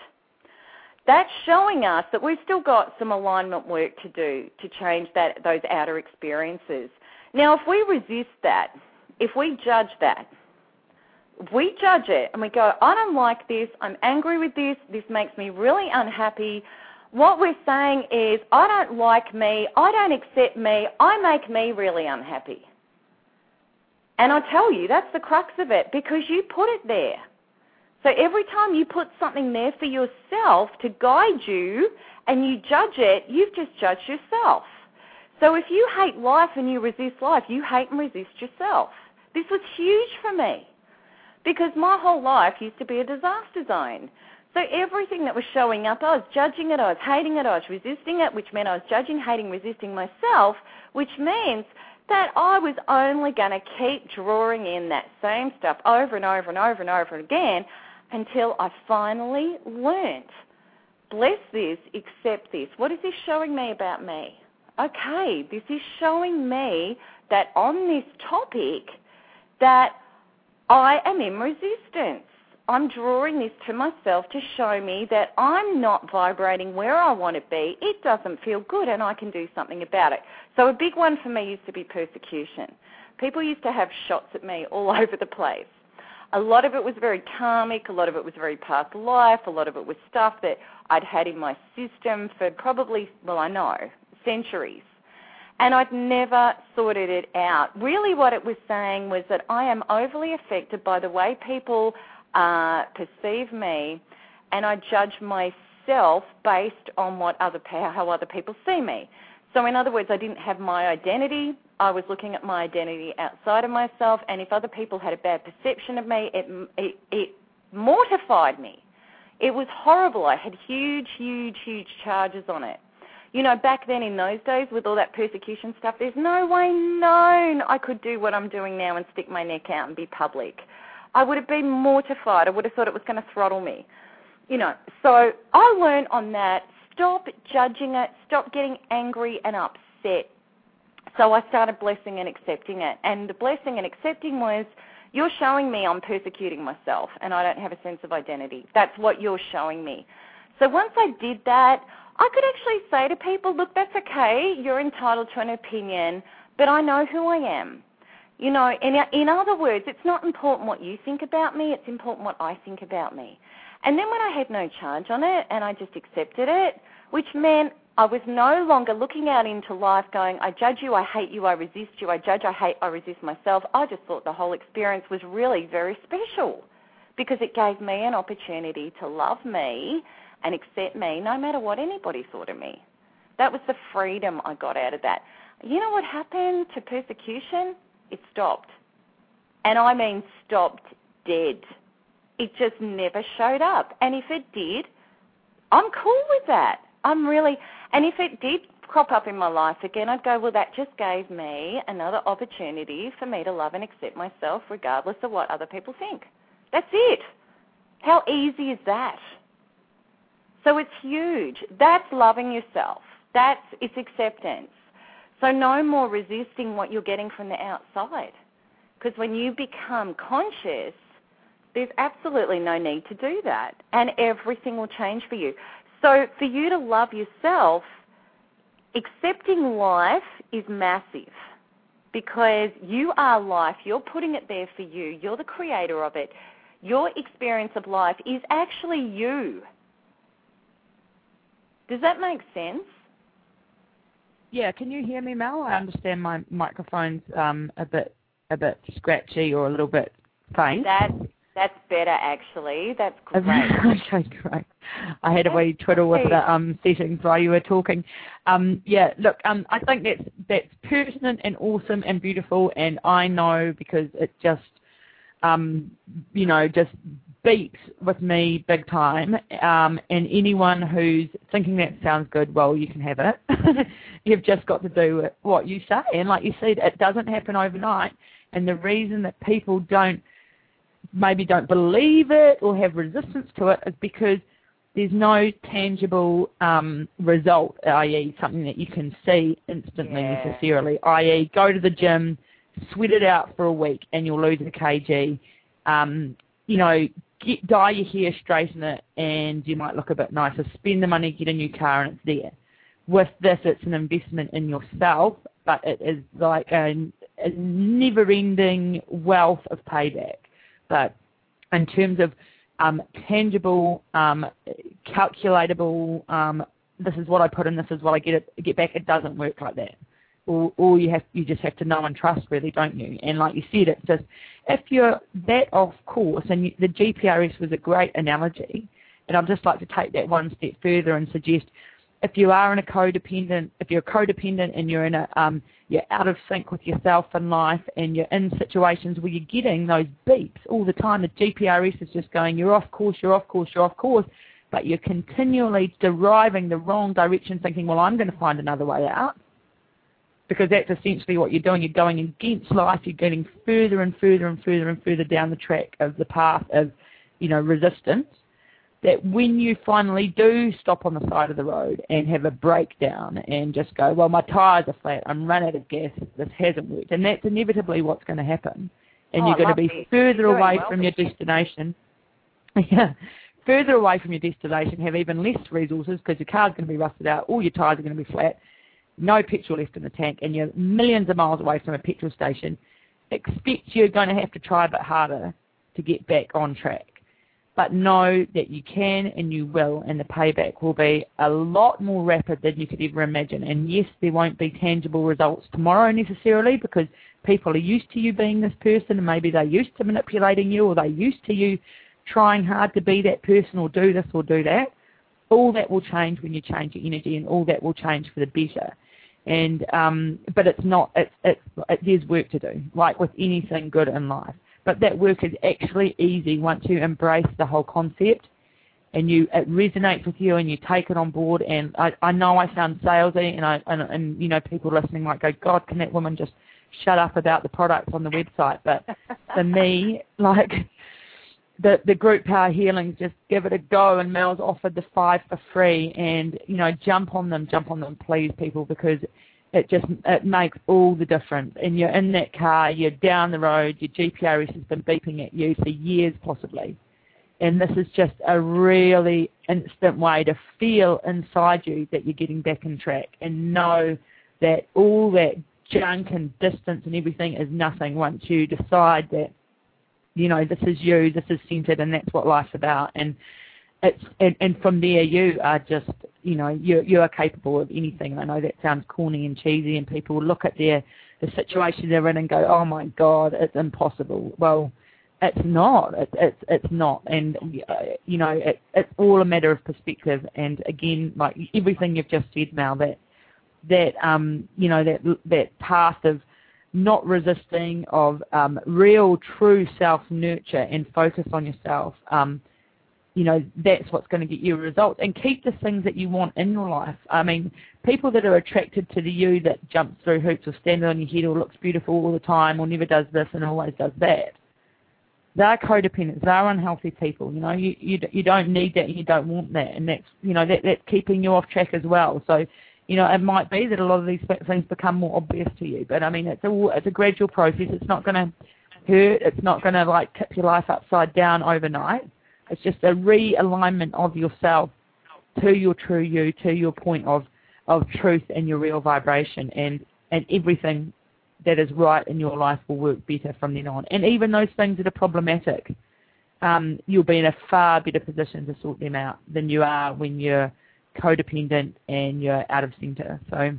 That's showing us that we've still got some alignment work to do to change that those outer experiences. Now, if we resist that, if we judge that, we judge it and we go, I don't like this, I'm angry with this, this makes me really unhappy, what we're saying is, I don't like me, I don't accept me, I make me really unhappy. And I tell you, that's the crux of it because you put it there. So every time you put something there for yourself to guide you and you judge it, you've just judged yourself. So if you hate life and you resist life, you hate and resist yourself. This was huge for me because my whole life used to be a disaster zone. So everything that was showing up, I was judging it, I was hating it, I was resisting it, which meant I was judging, hating, resisting myself, which means that I was only going to keep drawing in that same stuff over and over and over and over again until I finally learnt. Bless this, accept this. What is this showing me about me? okay, this is showing me that on this topic that I am in resistance. I'm drawing this to myself to show me that I'm not vibrating where I want to be. It doesn't feel good and I can do something about it. So a big one for me used to be persecution. People used to have shots at me all over the place. A lot of it was very karmic, a lot of it was very past life, a lot of it was stuff that I'd had in my system for probably, well, I know, centuries and I'd never sorted it out. Really, what it was saying was that I am overly affected by the way people uh, perceive me, and I judge myself based on what other how other people see me. So, in other words, I didn't have my identity. I was looking at my identity outside of myself, and if other people had a bad perception of me, it it, it mortified me. It was horrible. I had huge, huge, huge charges on it you know, back then in those days with all that persecution stuff, there's no way known I could do what I'm doing now and stick my neck out and be public. I would have been mortified. I would have thought it was going to throttle me. You know, so I learned on that stop judging it, stop getting angry and upset. So I started blessing and accepting it. And the blessing and accepting was, you're showing me I'm persecuting myself and I don't have a sense of identity. That's what you're showing me. So once I did that, I could actually say to people, look, that's okay. You're entitled to an opinion, but I know who I am. You know, in, in other words, it's not important what you think about me, it's important what I think about me. And then when I had no charge on it and I just accepted it, which meant I was no longer looking out into life going, I judge you, I hate you, I resist you, I judge, I hate, I resist myself. I just thought the whole experience was really very special because it gave me an opportunity to love me and accept me no matter what anybody thought of me. That was the freedom I got out of that. You know what happened to persecution? It stopped. And I mean stopped dead. It just never showed up. And if it did, I'm cool with that. I'm really, and if it did crop up in my life again, I'd go, well, that just gave me another opportunity for me to love and accept myself regardless of what other people think. That's it. How easy is that? So it's huge. That's loving yourself. That's it's acceptance. So no more resisting what you're getting from the outside. Because when you become conscious, there's absolutely no need to do that. And everything will change for you. So for you to love yourself, accepting life is massive because you are life. You're putting it there for you. You're the creator of it. Your experience of life is actually you. Does that make sense? Yeah, can you hear me, Mel? I understand my microphone's um, a bit a bit scratchy or a little bit faint. That's that's better actually. That's great. okay, great. I had a wee twiddle with the um, settings while you were talking. Um, yeah, look, um, I think that's that's pertinent and awesome and beautiful, and I know because it just, um, you know, just beeps with me big time. Um, and anyone who's thinking that sounds good, well, you can have it. You've just got to do what you say. And like you said, it doesn't happen overnight. And the reason that people don't maybe don't believe it or have resistance to it is because there's no tangible um, result, i.e., something that you can see instantly yeah. necessarily, i.e., go to the gym, sweat it out for a week, and you'll lose a kg. Um, you know, get, dye your hair, straighten it, and you might look a bit nicer. Spend the money, get a new car, and it's there. With this, it's an investment in yourself, but it is like a, a never-ending wealth of payback. But in terms of um, tangible, um, calculatable, um, this is what I put in, this is what I get it, get back. It doesn't work like that. Or, or you have you just have to know and trust, really, don't you? And like you said, it's just if you're that off course, and you, the GPRS was a great analogy, and I'd just like to take that one step further and suggest if you are in a codependent, if you're a codependent and you're in a, um, you're out of sync with yourself in life, and you're in situations where you're getting those beeps all the time, the GPRS is just going, you're off course, you're off course, you're off course, but you're continually deriving the wrong direction, thinking, well, I'm going to find another way out because that's essentially what you're doing. You're going against life. You're getting further and further and further and further down the track of the path of, you know, resistance. That when you finally do stop on the side of the road and have a breakdown and just go, well, my tyres are flat. I'm run out of gas. This hasn't worked, and that's inevitably what's going to happen. And oh, you're going to be me. further You're away well from your destination. yeah, further away from your destination, have even less resources because your car's going to be rusted out, all your tyres are going to be flat, no petrol left in the tank, and you're millions of miles away from a petrol station, expect you're going to have to try a bit harder to get back on track. But know that you can and you will, and the payback will be a lot more rapid than you could ever imagine. And yes, there won't be tangible results tomorrow necessarily because people are used to you being this person and maybe they're used to manipulating you or they're used to you trying hard to be that person or do this or do that. All that will change when you change your energy and all that will change for the better. And um, but it's not it's, it's it, there's work to do, like with anything good in life. But that work is actually easy once you embrace the whole concept and you it resonates with you and you take it on board. And I, I know I sound salesy, and I and, and you know people listening might go, God, can that woman just shut up about the products on the website? But for me, like the the group power healings, just give it a go. And Mel's offered the five for free, and you know, jump on them, jump on them, please, people, because it just it makes all the difference. And you're in that car, you're down the road, your GPRS has been beeping at you for years, possibly, and this is just a really instant way to feel inside you that you're getting back in track, and know that all that junk and distance and everything is nothing once you decide that you know, this is you, this is centered, and that's what life's about. And it's and, and from there, you are just, you know, you you are capable of anything. I know that sounds corny and cheesy, and people look at their the situation they're in and go, oh my God, it's impossible. Well, it's not. It's it's it's not. And uh, you know, it, it's all a matter of perspective. And again, like everything you've just said, Mel, that that um you know that that path of not resisting, of um, real, true self nurture and focus on yourself. Um, you know, that's what's going to get you a result. And keep the things that you want in your life. I mean, people that are attracted to the you that jumps through hoops or stands on your head or looks beautiful all the time or never does this and always does that. They're codependents. They're unhealthy people. You know, you you you don't need that and you don't want that, and that's you know that that's keeping you off track as well. So you know, it might be that a lot of these things become more obvious to you. But I mean, it's a it's a gradual process. It's not going to hurt. It's not going to like tip your life upside down overnight. It's just a realignment of yourself to your true you, to your point of of truth and your real vibration, and and everything that is right in your life will work better from then on. And even those things that are problematic, um, you'll be in a far better position to sort them out than you are when you're codependent and you're out of center. So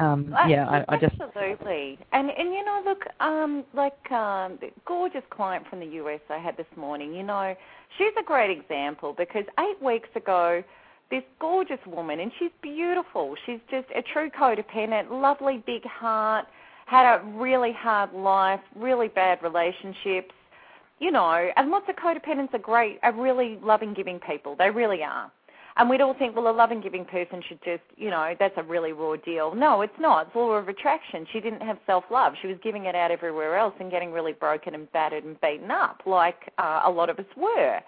um, yeah, I, I, just absolutely. And and you know, look, um, like um, the gorgeous client from the US I had this morning. You know, she's a great example because eight weeks ago, this gorgeous woman, and she's beautiful. She's just a true codependent, lovely big heart, had a really hard life, really bad relationships. You know, and lots of codependents are great, are really loving, giving people. They really are. And we'd all think, well, a loving, giving person should just, you know, that's a really raw deal. No, it's not. It's law of attraction. She didn't have self-love. She was giving it out everywhere else and getting really broken and battered and beaten up, like uh, a lot of us were.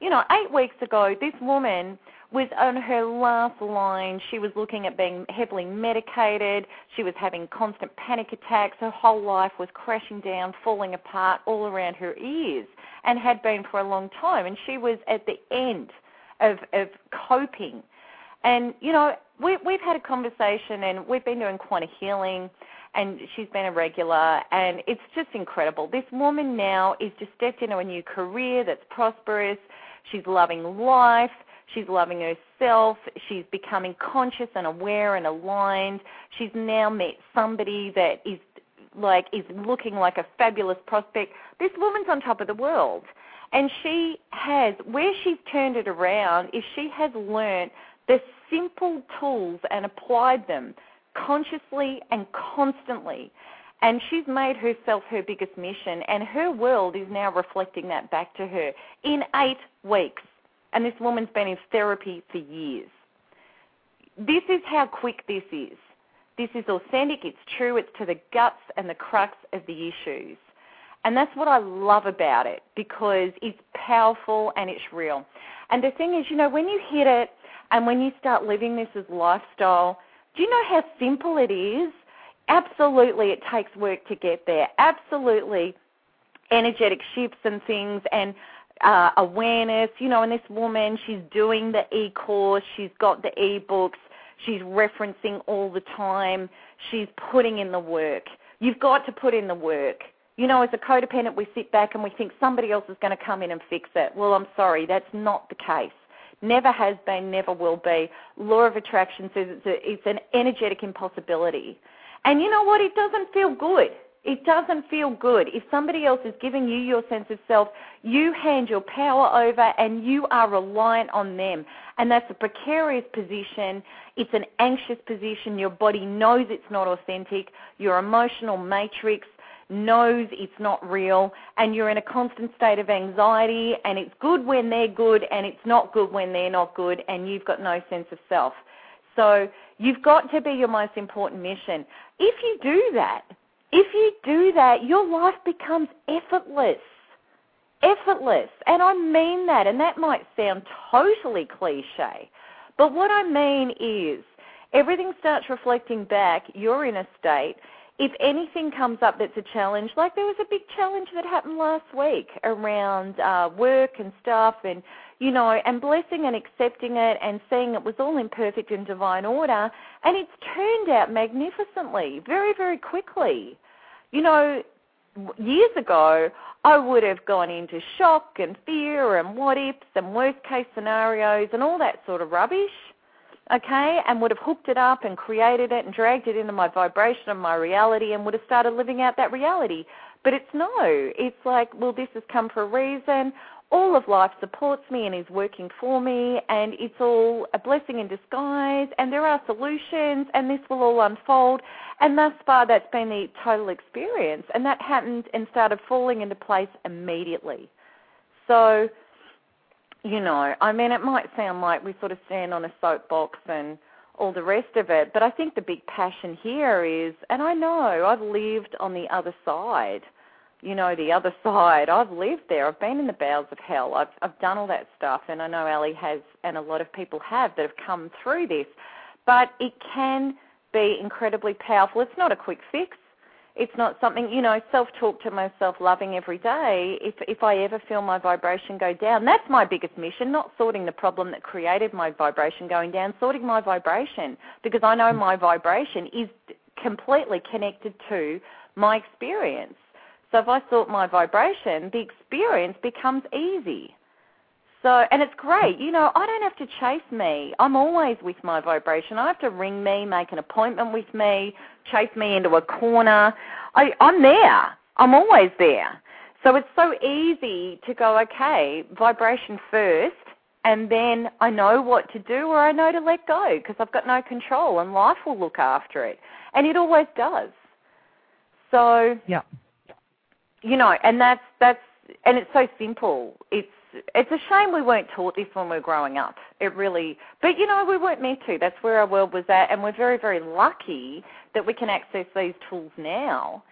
You know, eight weeks ago, this woman was on her last line. She was looking at being heavily medicated. She was having constant panic attacks. Her whole life was crashing down, falling apart all around her ears, and had been for a long time. And she was at the end of, of coping. And, you know, we, we've had a conversation and we've been doing quantum healing and she's been a regular and it's just incredible. This woman now is just stepped into a new career that's prosperous. She's loving life. She's loving herself. She's becoming conscious and aware and aligned. She's now met somebody that is like is looking like a fabulous prospect. This woman's on top of the world. And she has, where she's turned it around is she has learned the simple tools and applied them consciously and constantly. And she's made herself her biggest mission, and her world is now reflecting that back to her in eight weeks. And this woman's been in therapy for years. This is how quick this is. This is authentic, it's true, it's to the guts and the crux of the issues. And that's what I love about it because it's powerful and it's real. And the thing is, you know, when you hit it and when you start living this as lifestyle, do you know how simple it is? Absolutely, it takes work to get there. Absolutely, energetic shifts and things and uh, awareness. You know, and this woman, she's doing the e-course, she's got the e-books, she's referencing all the time, she's putting in the work. You've got to put in the work. You know, as a codependent, we sit back and we think somebody else is going to come in and fix it. Well, I'm sorry, that's not the case. Never has been, never will be. Law of attraction says it's, a, it's an energetic impossibility. And you know what? It doesn't feel good. It doesn't feel good. If somebody else is giving you your sense of self, you hand your power over and you are reliant on them. And that's a precarious position. It's an anxious position. Your body knows it's not authentic. Your emotional matrix knows it's not real and you're in a constant state of anxiety and it's good when they're good and it's not good when they're not good and you've got no sense of self. So you've got to be your most important mission. If you do that, if you do that, your life becomes effortless. Effortless. And I mean that, and that might sound totally cliche. But what I mean is everything starts reflecting back your inner state if anything comes up that's a challenge, like there was a big challenge that happened last week around uh, work and stuff, and you know, and blessing and accepting it and seeing it was all in perfect and divine order, and it's turned out magnificently, very, very quickly. You know, years ago, I would have gone into shock and fear and what ifs and worst case scenarios and all that sort of rubbish okay, and would have hooked it up and created it and dragged it into my vibration and my reality and would have started living out that reality. But it's no. It's like, well, this has come for a reason. All of life supports me and is working for me, and it's all a blessing in disguise, and there are solutions, and this will all unfold. And thus far, that's been the total experience. And that happened and started falling into place immediately. So, you know, I mean, it might sound like we sort of stand on a soapbox and all the rest of it, but I think the big passion here is, and I know I've lived on the other side, you know, the other side. I've lived there. I've been in the bowels of hell. I've I've done all that stuff, and I know Ali has, and a lot of people have that have come through this. But it can be incredibly powerful. It's not a quick fix it's not something you know self-talk to myself loving every day. If if i ever feel my vibration go down that's my biggest mission not sorting the problem that created my vibration going down sorting my vibration. Because i know mm. my vibration is completely connected to my experience. So if i sort my vibration the experience becomes easy so, and it's great. You know, I don't have to chase me. I'm always with my vibration. I have to ring me, make an appointment with me, chase me into a corner. I, I'm there. I'm always there. So it's so easy to go, okay, vibration first, and then I know what to do or I know to let go because I've got no control and life will look after it. And it always does. So, yeah. you know, and that's, that's, and it's so simple. It's it's a shame we weren't taught this when we were growing up. It really, but you know, we weren't meant to. That's where our world was at, and we're very, very lucky that we can access these tools now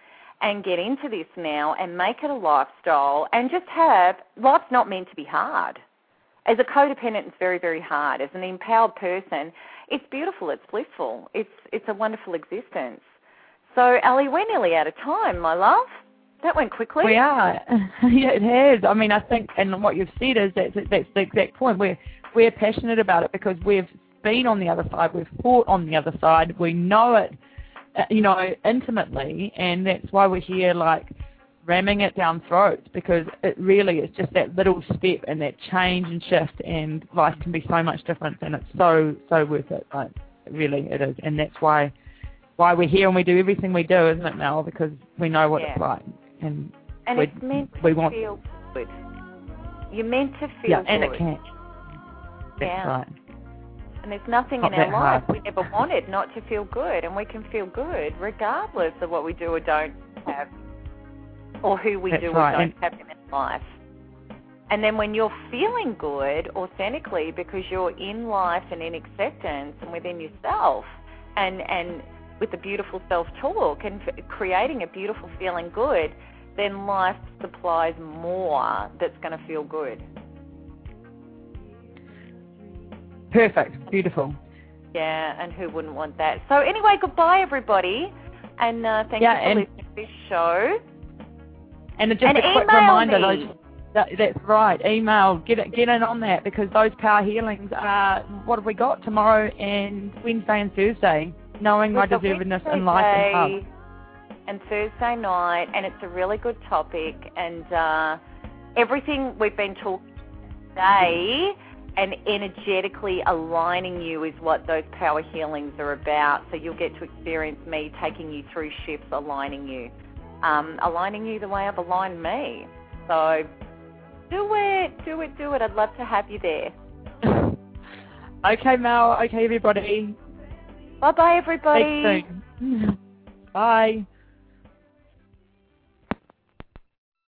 and get into this now and make it a lifestyle and just have life's not meant to be hard. As a codependent, it's very, very hard. As an empowered person, it's beautiful, it's blissful, it's it's a wonderful existence. So, Ali, we're nearly out of time, my love. That went quickly. We are. yeah, it has. I mean, I think, and what you've said is that that's the exact point. We're we're passionate about it because we've been on the other side. We've fought on the other side. We know it, uh, you know, intimately, and that's why we're here, like ramming it down throats because it really is just that little step and that change and shift, and life can be so much different, and it's so so worth it. Like really, it is, and that's why why we're here and we do everything we do, isn't it, Mel? Because we know what yeah. it's like and and we, it's meant to we want, feel good. You're meant to feel yeah, good. and it can. That's yeah. right. And there's nothing Not in our life hard. we never wanted not to feel good, and we can feel good regardless of what we do or don't have, or who we That's do right. or don't And- have in our life. And then when you're feeling good authentically because you're in life and in acceptance and within yourself, and and with the beautiful self-talk and f- creating a beautiful feeling good, then life supplies more that's going to feel good. Perfect. Beautiful. Yeah, and who wouldn't want that? So anyway, goodbye everybody, and uh, thank Yeah, you for listening to this show. And just And a quick reminder, me. those That, that's right. Email. Get it, get in on that because those power healings are what have we got tomorrow and Wednesday and Thursday. Knowing my deservedness in life and love. And Thursday night, and it's a really good topic. And uh, everything we've been talking today and energetically aligning you is what those power healings are about. So you'll get to experience me taking you through shifts, aligning you, um, aligning you the way I've aligned me. So do it, do it, do it. I'd love to have you there. okay, Mel. Okay, everybody. Bye bye, everybody. Bye.